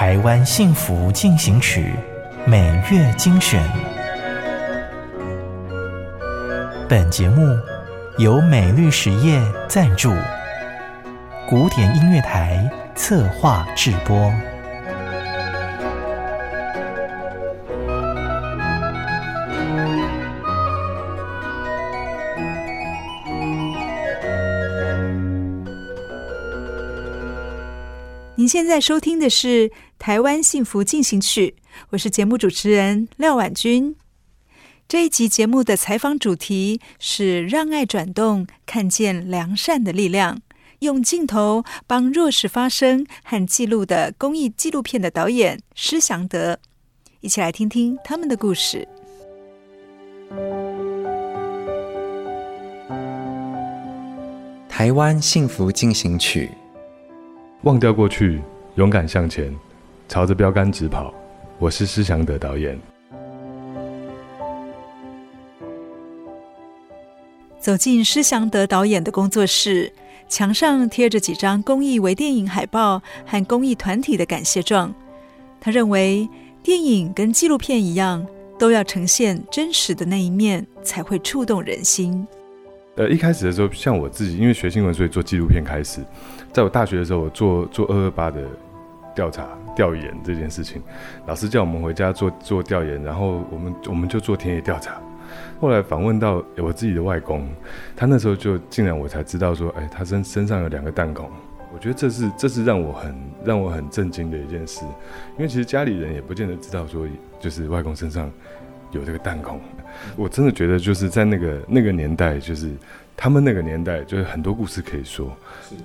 台湾幸福进行曲，每月精选。本节目由美律实业赞助，古典音乐台策划制播。您现在收听的是《台湾幸福进行曲》，我是节目主持人廖婉君。这一集节目的采访主题是“让爱转动，看见良善的力量”，用镜头帮弱势发声和记录的公益纪录片的导演施祥德，一起来听听他们的故事。台湾幸福进行曲。忘掉过去，勇敢向前，朝着标杆直跑。我是施祥德导演。走进施祥德导演的工作室，墙上贴着几张公益微电影海报和公益团体的感谢状。他认为，电影跟纪录片一样，都要呈现真实的那一面，才会触动人心。呃，一开始的时候，像我自己，因为学新闻，所以做纪录片开始。在我大学的时候，我做做二二八的调查调研这件事情，老师叫我们回家做做调研，然后我们我们就做田野调查。后来访问到我自己的外公，他那时候就竟然我才知道说，哎，他身身上有两个弹孔。我觉得这是这是让我很让我很震惊的一件事，因为其实家里人也不见得知道说，就是外公身上有这个弹孔。我真的觉得就是在那个那个年代，就是他们那个年代，就是很多故事可以说，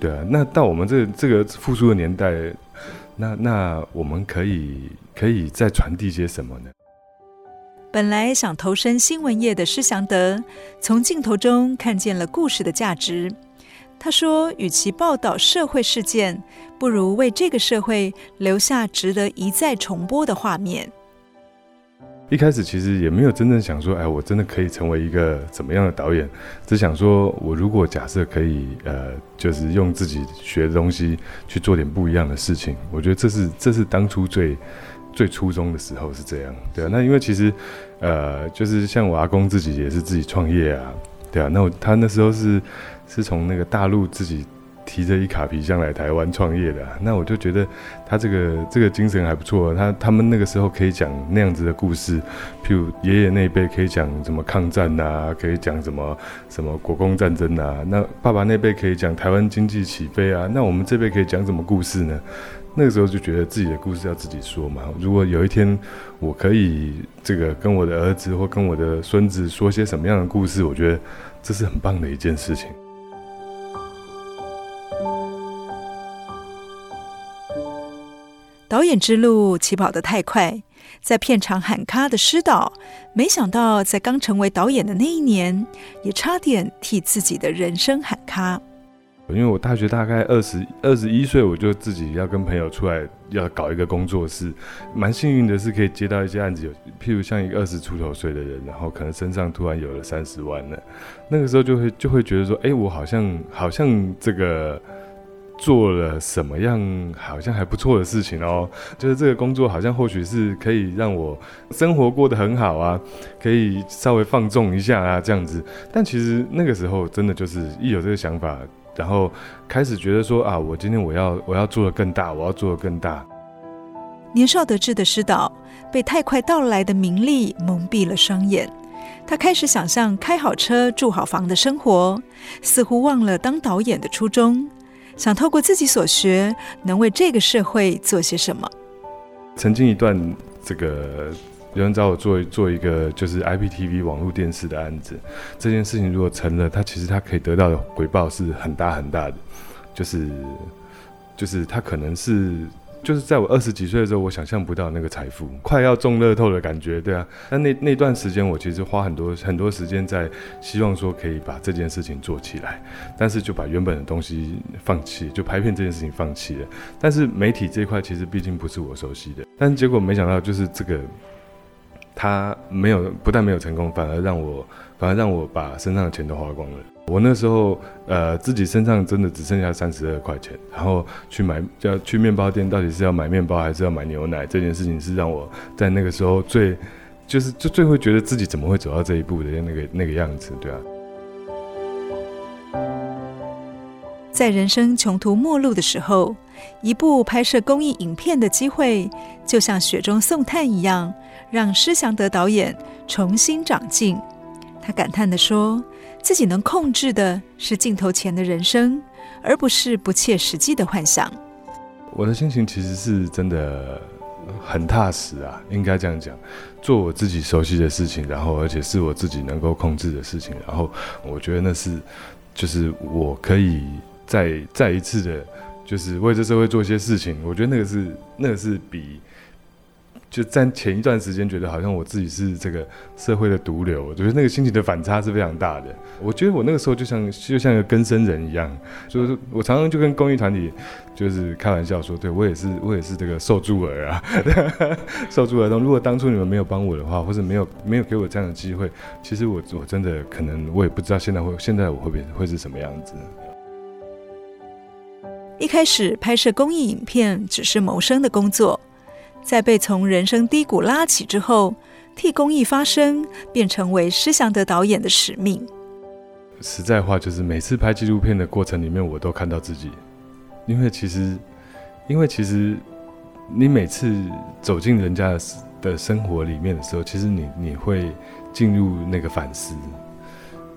对啊。那到我们这个、这个复苏的年代，那那我们可以可以再传递些什么呢？本来想投身新闻业的施祥德，从镜头中看见了故事的价值。他说：“与其报道社会事件，不如为这个社会留下值得一再重播的画面。”一开始其实也没有真正想说，哎，我真的可以成为一个怎么样的导演？只想说，我如果假设可以，呃，就是用自己学的东西去做点不一样的事情，我觉得这是这是当初最最初衷的时候是这样，对啊。那因为其实，呃，就是像我阿公自己也是自己创业啊，对啊。那我他那时候是是从那个大陆自己。提着一卡皮箱来台湾创业的，那我就觉得他这个这个精神还不错。他他们那个时候可以讲那样子的故事，譬如爷爷那一辈可以讲什么抗战啊，可以讲什么什么国共战争啊。那爸爸那辈可以讲台湾经济起飞啊。那我们这辈可以讲什么故事呢？那个时候就觉得自己的故事要自己说嘛。如果有一天我可以这个跟我的儿子或跟我的孙子说些什么样的故事，我觉得这是很棒的一件事情。导演之路起跑得太快，在片场喊卡的师导，没想到在刚成为导演的那一年，也差点替自己的人生喊卡。因为我大学大概二十二十一岁，我就自己要跟朋友出来要搞一个工作室，蛮幸运的是可以接到一些案子，有譬如像一个二十出头岁的人，然后可能身上突然有了三十万了，那个时候就会就会觉得说，哎，我好像好像这个。做了什么样好像还不错的事情哦，就是这个工作好像或许是可以让我生活过得很好啊，可以稍微放纵一下啊这样子。但其实那个时候真的就是一有这个想法，然后开始觉得说啊，我今天我要我要做得更大，我要做得更大。年少得志的师导被太快到来的名利蒙蔽了双眼，他开始想象开好车、住好房的生活，似乎忘了当导演的初衷。想透过自己所学，能为这个社会做些什么？曾经一段，这个有人找我做做一个就是 IPTV 网络电视的案子。这件事情如果成了，他其实他可以得到的回报是很大很大的，就是就是他可能是就是在我二十几岁的时候，我想象不到那个财富，快要中乐透的感觉，对啊。但那那段时间，我其实花很多很多时间在希望说可以把这件事情做起来，但是就把原本的东西放弃，就拍片这件事情放弃了。但是媒体这一块其实毕竟不是我熟悉的，但结果没想到就是这个，他没有，不但没有成功，反而让我，反而让我把身上的钱都花光了。我那时候，呃，自己身上真的只剩下三十二块钱，然后去买，就要去面包店，到底是要买面包还是要买牛奶？这件事情是让我在那个时候最，就是就最会觉得自己怎么会走到这一步的那个那个样子，对啊。在人生穷途末路的时候，一部拍摄公益影片的机会，就像雪中送炭一样，让施祥德导演重新长进。他感叹地说。自己能控制的是镜头前的人生，而不是不切实际的幻想。我的心情其实是真的很踏实啊，应该这样讲，做我自己熟悉的事情，然后而且是我自己能够控制的事情，然后我觉得那是就是我可以再再一次的，就是为这社会做一些事情。我觉得那个是那个是比。就在前一段时间，觉得好像我自己是这个社会的毒瘤，我觉得那个心情的反差是非常大的。我觉得我那个时候就像就像一个更生人一样，就是我常常就跟公益团体就是开玩笑说，对我也是我也是这个受助儿啊，受助儿童。如果当初你们没有帮我的话，或者没有没有给我这样的机会，其实我我真的可能我也不知道现在会现在我会不会会是什么样子。一开始拍摄公益影片只是谋生的工作。在被从人生低谷拉起之后，替公益发声，便成为施祥德导演的使命。实在话，就是每次拍纪录片的过程里面，我都看到自己。因为其实，因为其实，你每次走进人家的的生活里面的时候，其实你你会进入那个反思。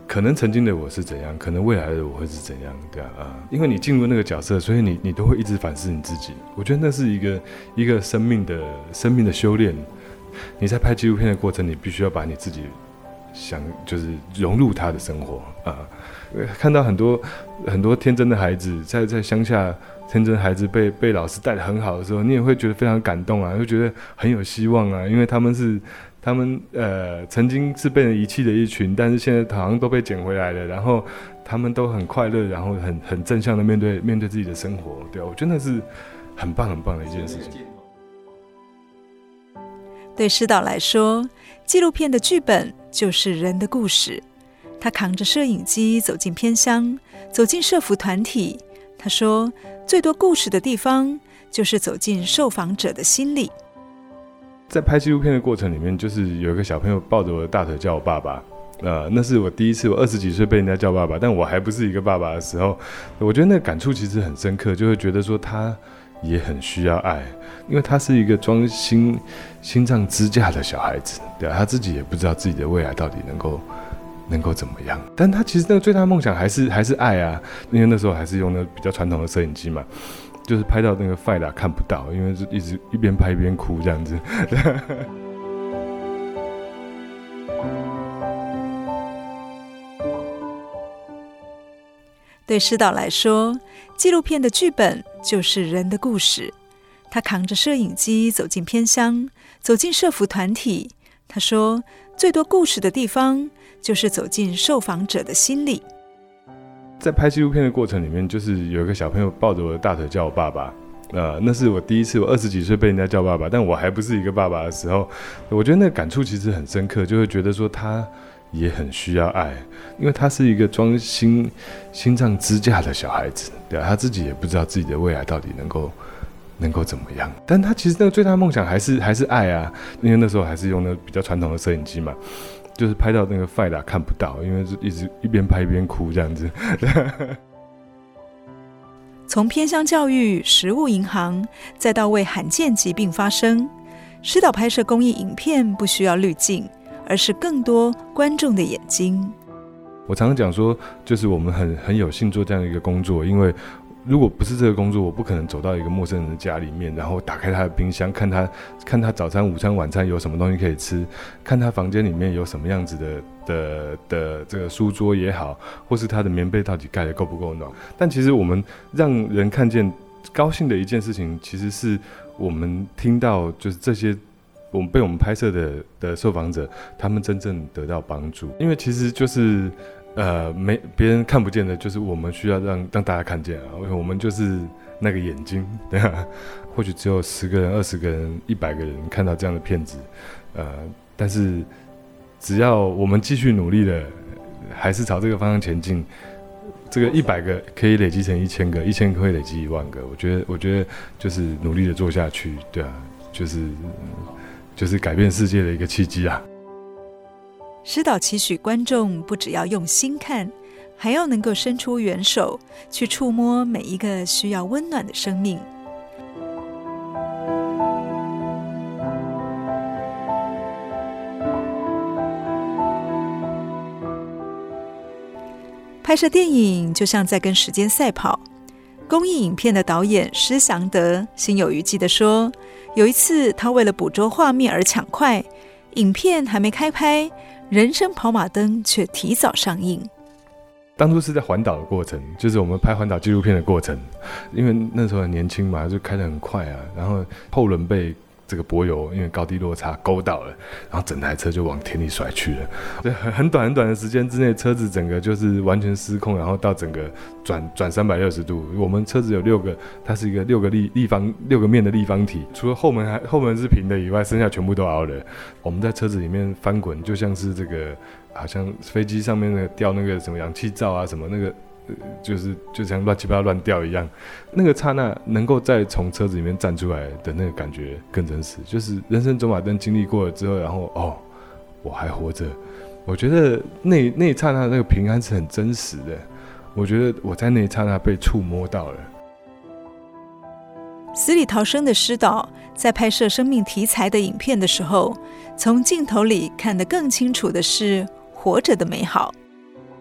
可能曾经的我是怎样，可能未来的我会是怎样，对啊，啊，因为你进入那个角色，所以你你都会一直反思你自己。我觉得那是一个一个生命的生命的修炼。你在拍纪录片的过程，你必须要把你自己想就是融入他的生活啊。看到很多很多天真的孩子在在乡下，天真的孩子被被老师带得很好的时候，你也会觉得非常感动啊，会觉得很有希望啊，因为他们是。他们呃曾经是被人遗弃的一群，但是现在好像都被捡回来了。然后他们都很快乐，然后很很正向的面对面对自己的生活。对，我真的是很棒很棒的一件事情。对施导来说，纪录片的剧本就是人的故事。他扛着摄影机走进偏乡，走进社福团体。他说，最多故事的地方就是走进受访者的心里。在拍纪录片的过程里面，就是有一个小朋友抱着我的大腿叫我爸爸，呃，那是我第一次，我二十几岁被人家叫爸爸，但我还不是一个爸爸的时候，我觉得那感触其实很深刻，就会觉得说他也很需要爱，因为他是一个装心心脏支架的小孩子，对啊，他自己也不知道自己的未来到底能够能够怎么样，但他其实那个最大的梦想还是还是爱啊，因为那时候还是用那比较传统的摄影机嘛。就是拍到那个 file 看不到，因为是一直一边拍一边哭这样子。对施导来说，纪录片的剧本就是人的故事。他扛着摄影机走进偏乡，走进社福团体。他说，最多故事的地方就是走进受访者的心里。在拍纪录片的过程里面，就是有一个小朋友抱着我的大腿叫我爸爸，呃，那是我第一次，我二十几岁被人家叫爸爸，但我还不是一个爸爸的时候，我觉得那个感触其实很深刻，就会觉得说他也很需要爱，因为他是一个装心心脏支架的小孩子，对啊，他自己也不知道自己的未来到底能够能够怎么样，但他其实那个最大的梦想还是还是爱啊，因为那时候还是用那比较传统的摄影机嘛。就是拍到那个 file 看不到，因为是一直一边拍一边哭这样子。从偏向教育、食物银行，再到为罕见疾病发声，施导拍摄公益影片不需要滤镜，而是更多观众的眼睛。我常常讲说，就是我们很很有幸做这样一个工作，因为。如果不是这个工作，我不可能走到一个陌生人的家里面，然后打开他的冰箱，看他看他早餐、午餐、晚餐有什么东西可以吃，看他房间里面有什么样子的的的这个书桌也好，或是他的棉被到底盖得够不够暖。但其实我们让人看见高兴的一件事情，其实是我们听到就是这些我们被我们拍摄的的受访者，他们真正得到帮助，因为其实就是。呃，没别人看不见的，就是我们需要让让大家看见啊。我们就是那个眼睛，对啊？或许只有十个人、二十个人、一百个人看到这样的片子，呃，但是只要我们继续努力的，还是朝这个方向前进，这个一百个可以累积成一千个，一千个会累积一万个。我觉得，我觉得就是努力的做下去，对啊，就是就是改变世界的一个契机啊。师导期许观众不只要用心看，还要能够伸出援手去触摸每一个需要温暖的生命。拍摄电影就像在跟时间赛跑。公益影片的导演施祥德心有余悸地说：“有一次，他为了捕捉画面而抢快，影片还没开拍。”人生跑马灯却提早上映。当初是在环岛的过程，就是我们拍环岛纪录片的过程。因为那时候很年轻嘛，就开得很快啊，然后后轮被。这个柏油因为高低落差勾到了，然后整台车就往田里甩去了。对，很很短很短的时间之内，车子整个就是完全失控，然后到整个转转三百六十度。我们车子有六个，它是一个六个立立方六个面的立方体，除了后门还后门是平的以外，剩下全部都凹了。我们在车子里面翻滚，就像是这个好像飞机上面那个吊那个什么氧气罩啊什么那个。就是就像乱七八糟乱掉一样，那个刹那能够再从车子里面站出来的那个感觉更真实。就是人生走马灯经历过了之后，然后哦，我还活着。我觉得那 那一刹那那个平安是很真实的。我觉得我在那一刹那被触摸到了。死里逃生的师导在拍摄生命题材的影片的时候，从镜头里看得更清楚的是活着的美好。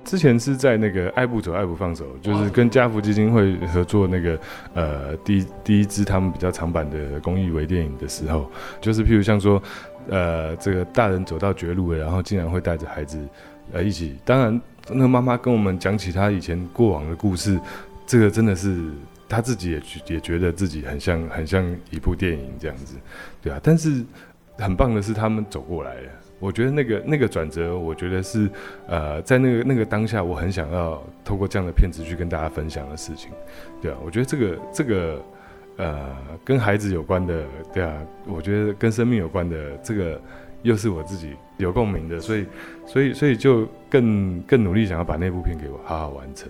之前是在那个爱不走爱不放手，就是跟家福基金会合作那个呃第第一支他们比较长版的公益微电影的时候，就是譬如像说呃这个大人走到绝路了，然后竟然会带着孩子呃一起，当然那个妈妈跟我们讲起她以前过往的故事，这个真的是她自己也也觉得自己很像很像一部电影这样子，对啊，但是很棒的是他们走过来了。我觉得那个那个转折，我觉得是，呃，在那个那个当下，我很想要透过这样的片子去跟大家分享的事情，对啊，我觉得这个这个，呃，跟孩子有关的，对啊，我觉得跟生命有关的，这个又是我自己有共鸣的，所以，所以，所以就更更努力想要把那部片给我好好完成。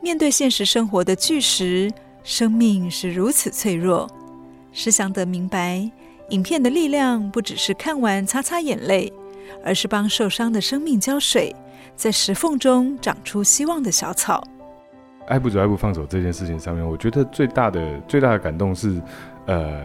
面对现实生活的巨石，生命是如此脆弱，施祥德明白。影片的力量不只是看完擦擦眼泪，而是帮受伤的生命浇水，在石缝中长出希望的小草。爱不走，爱不放手这件事情上面，我觉得最大的最大的感动是，呃。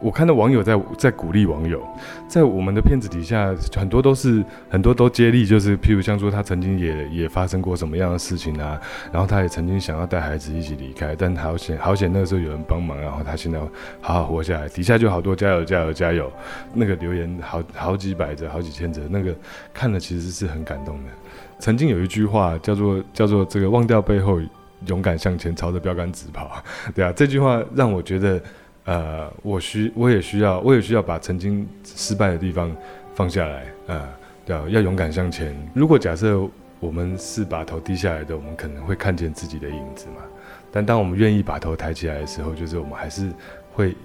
我看到网友在在鼓励网友，在我们的片子底下，很多都是很多都接力，就是譬如像说他曾经也也发生过什么样的事情啊，然后他也曾经想要带孩子一起离开，但好险好险那个时候有人帮忙，然后他现在好好活下来。底下就好多加油加油加油，那个留言好好几百则好几千则，那个看了其实是很感动的。曾经有一句话叫做叫做这个忘掉背后，勇敢向前，朝着标杆直跑，对啊，这句话让我觉得。呃，我需我也需要，我也需要把曾经失败的地方放下来啊，对、要勇敢向前。如果假设我们是把头低下来的，我们可能会看见自己的影子嘛。但当我们愿意把头抬起来的时候，就是我们还是会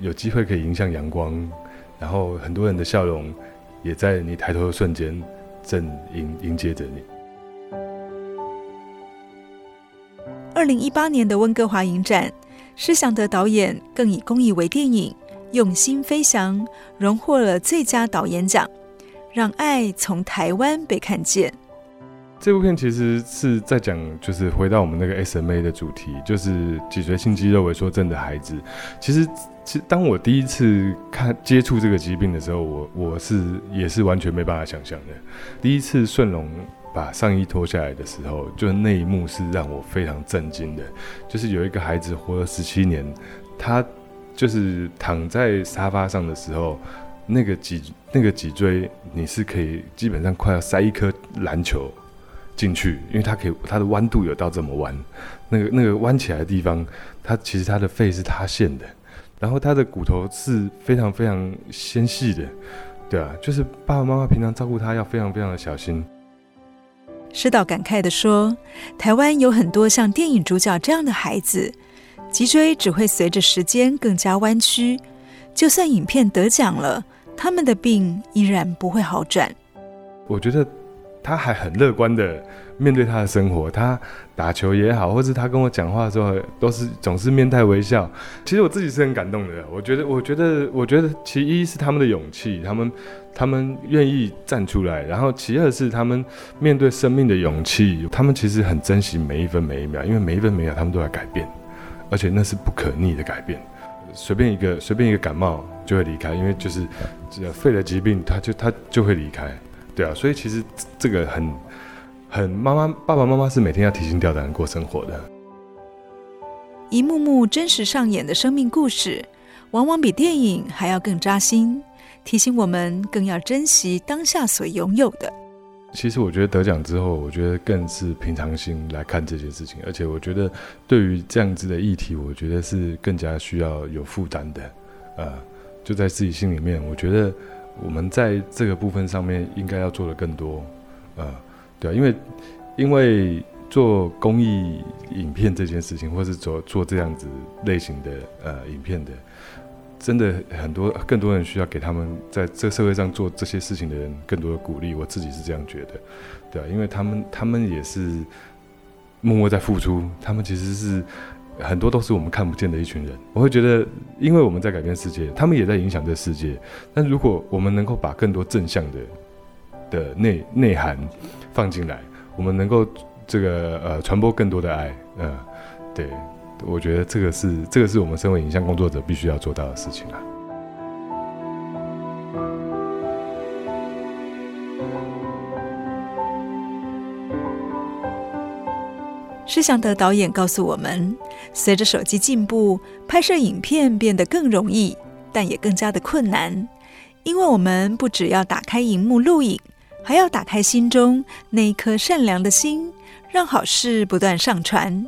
有机会可以迎向阳光，然后很多人的笑容也在你抬头的瞬间正迎迎接着你。二零一八年的温哥华影展。施祥德导演更以公益为电影《用心飞翔》荣获了最佳导演奖，让爱从台湾被看见。这部片其实是在讲，就是回到我们那个 SMA 的主题，就是脊髓性肌肉萎缩症的孩子。其实，其实当我第一次看接触这个疾病的时候，我我是也是完全没办法想象的。第一次顺龙。把上衣脱下来的时候，就那一幕是让我非常震惊的。就是有一个孩子活了十七年，他就是躺在沙发上的时候，那个脊那个脊椎，你是可以基本上快要塞一颗篮球进去，因为它可以它的弯度有到这么弯，那个那个弯起来的地方，它其实它的肺是塌陷的，然后它的骨头是非常非常纤细的，对啊，就是爸爸妈妈平常照顾他要非常非常的小心。师导感慨地说：“台湾有很多像电影主角这样的孩子，脊椎只会随着时间更加弯曲，就算影片得奖了，他们的病依然不会好转。”我觉得他还很乐观的面对他的生活，他打球也好，或是他跟我讲话的时候，都是总是面带微笑。其实我自己是很感动的。我觉得，我觉得，我觉得，其一是他们的勇气，他们他们愿意站出来，然后其二是他们面对生命的勇气，他们其实很珍惜每一分每一秒，因为每一分每一秒他们都在改变，而且那是不可逆的改变。随便一个随便一个感冒就会离开，因为就是肺的疾病，他就他就会离开。对啊，所以其实这个很很妈妈爸爸妈妈是每天要提心吊胆过生活的。一幕幕真实上演的生命故事，往往比电影还要更扎心，提醒我们更要珍惜当下所拥有的。其实我觉得得奖之后，我觉得更是平常心来看这件事情，而且我觉得对于这样子的议题，我觉得是更加需要有负担的。呃，就在自己心里面，我觉得。我们在这个部分上面应该要做的更多，呃，对啊，因为因为做公益影片这件事情，或是做做这样子类型的呃影片的，真的很多更多人需要给他们在这个社会上做这些事情的人更多的鼓励。我自己是这样觉得，对啊，因为他们他们也是默默在付出，他们其实是。很多都是我们看不见的一群人，我会觉得，因为我们在改变世界，他们也在影响这世界。但如果我们能够把更多正向的的内内涵放进来，我们能够这个呃传播更多的爱，嗯、呃，对，我觉得这个是这个是我们身为影像工作者必须要做到的事情啊。施祥德导演告诉我们，随着手机进步，拍摄影片变得更容易，但也更加的困难。因为我们不只要打开荧幕录影，还要打开心中那一颗善良的心，让好事不断上传。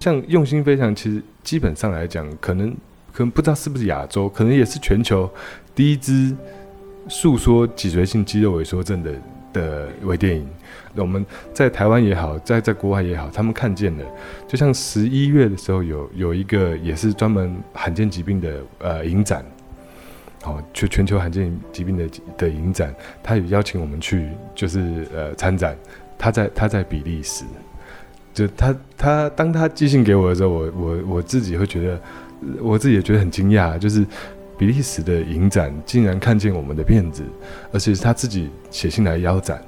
像用心飞翔，其实基本上来讲，可能可能不知道是不是亚洲，可能也是全球第一支诉说脊髓性肌肉萎缩症的的微电影。我们在台湾也好，在在国外也好，他们看见了。就像十一月的时候，有有一个也是专门罕见疾病的呃影展，哦，全全球罕见疾病的的影展，他有邀请我们去，就是呃参展。他在他在比利时，就他他当他寄信给我的时候，我我我自己会觉得，我自己也觉得很惊讶，就是比利时的影展竟然看见我们的片子，而且是他自己写信来邀展。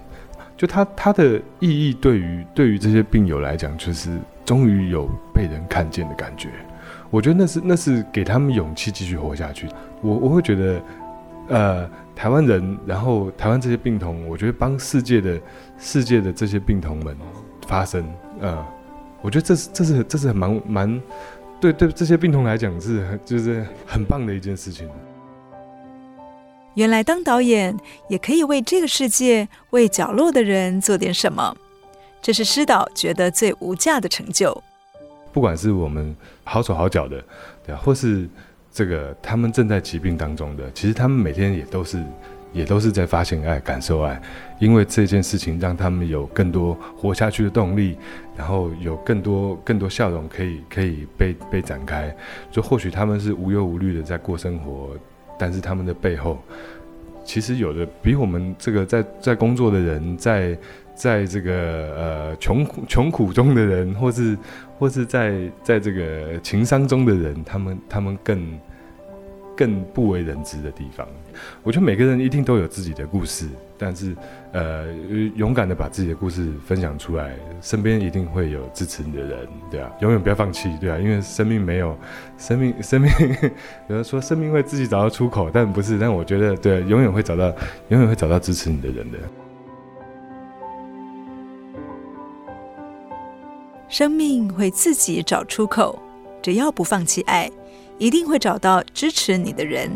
就他他的意义对于对于这些病友来讲，就是终于有被人看见的感觉。我觉得那是那是给他们勇气继续活下去。我我会觉得，呃，台湾人，然后台湾这些病童，我觉得帮世界的世界的这些病童们发声，呃，我觉得这是这是这是蛮蛮对对这些病童来讲是就是很棒的一件事情。原来当导演也可以为这个世界、为角落的人做点什么，这是师导觉得最无价的成就。不管是我们好手好脚的，对啊，或是这个他们正在疾病当中的，其实他们每天也都是也都是在发现爱、感受爱，因为这件事情让他们有更多活下去的动力，然后有更多更多笑容可以可以被被展开。就或许他们是无忧无虑的在过生活。但是他们的背后，其实有的比我们这个在在工作的人，在在这个呃穷穷苦中的人，或是或是在在这个情商中的人，他们他们更。更不为人知的地方，我觉得每个人一定都有自己的故事，但是，呃，勇敢的把自己的故事分享出来，身边一定会有支持你的人，对啊，永远不要放弃，对啊，因为生命没有，生命，生命，有人说生命会自己找到出口，但不是，但我觉得，对，永远会找到，永远会找到支持你的人的。生命会自己找出口，只要不放弃爱。一定会找到支持你的人。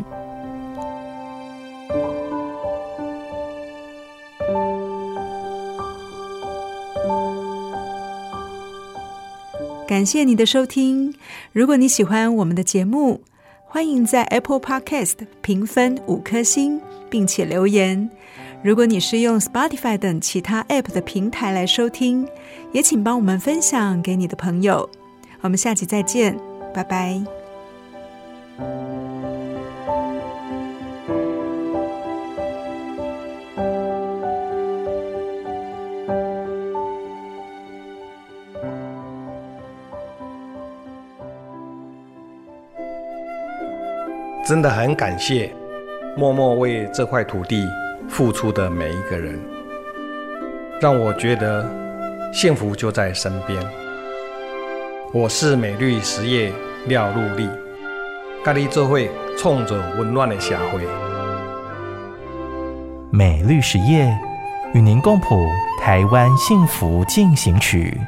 感谢你的收听。如果你喜欢我们的节目，欢迎在 Apple Podcast 评分五颗星，并且留言。如果你是用 Spotify 等其他 App 的平台来收听，也请帮我们分享给你的朋友。我们下期再见，拜拜。真的很感谢默默为这块土地付出的每一个人，让我觉得幸福就在身边。我是美绿实业廖禄立，跟你做伙创造温暖的社会。美绿实业与您共谱台湾幸福进行曲。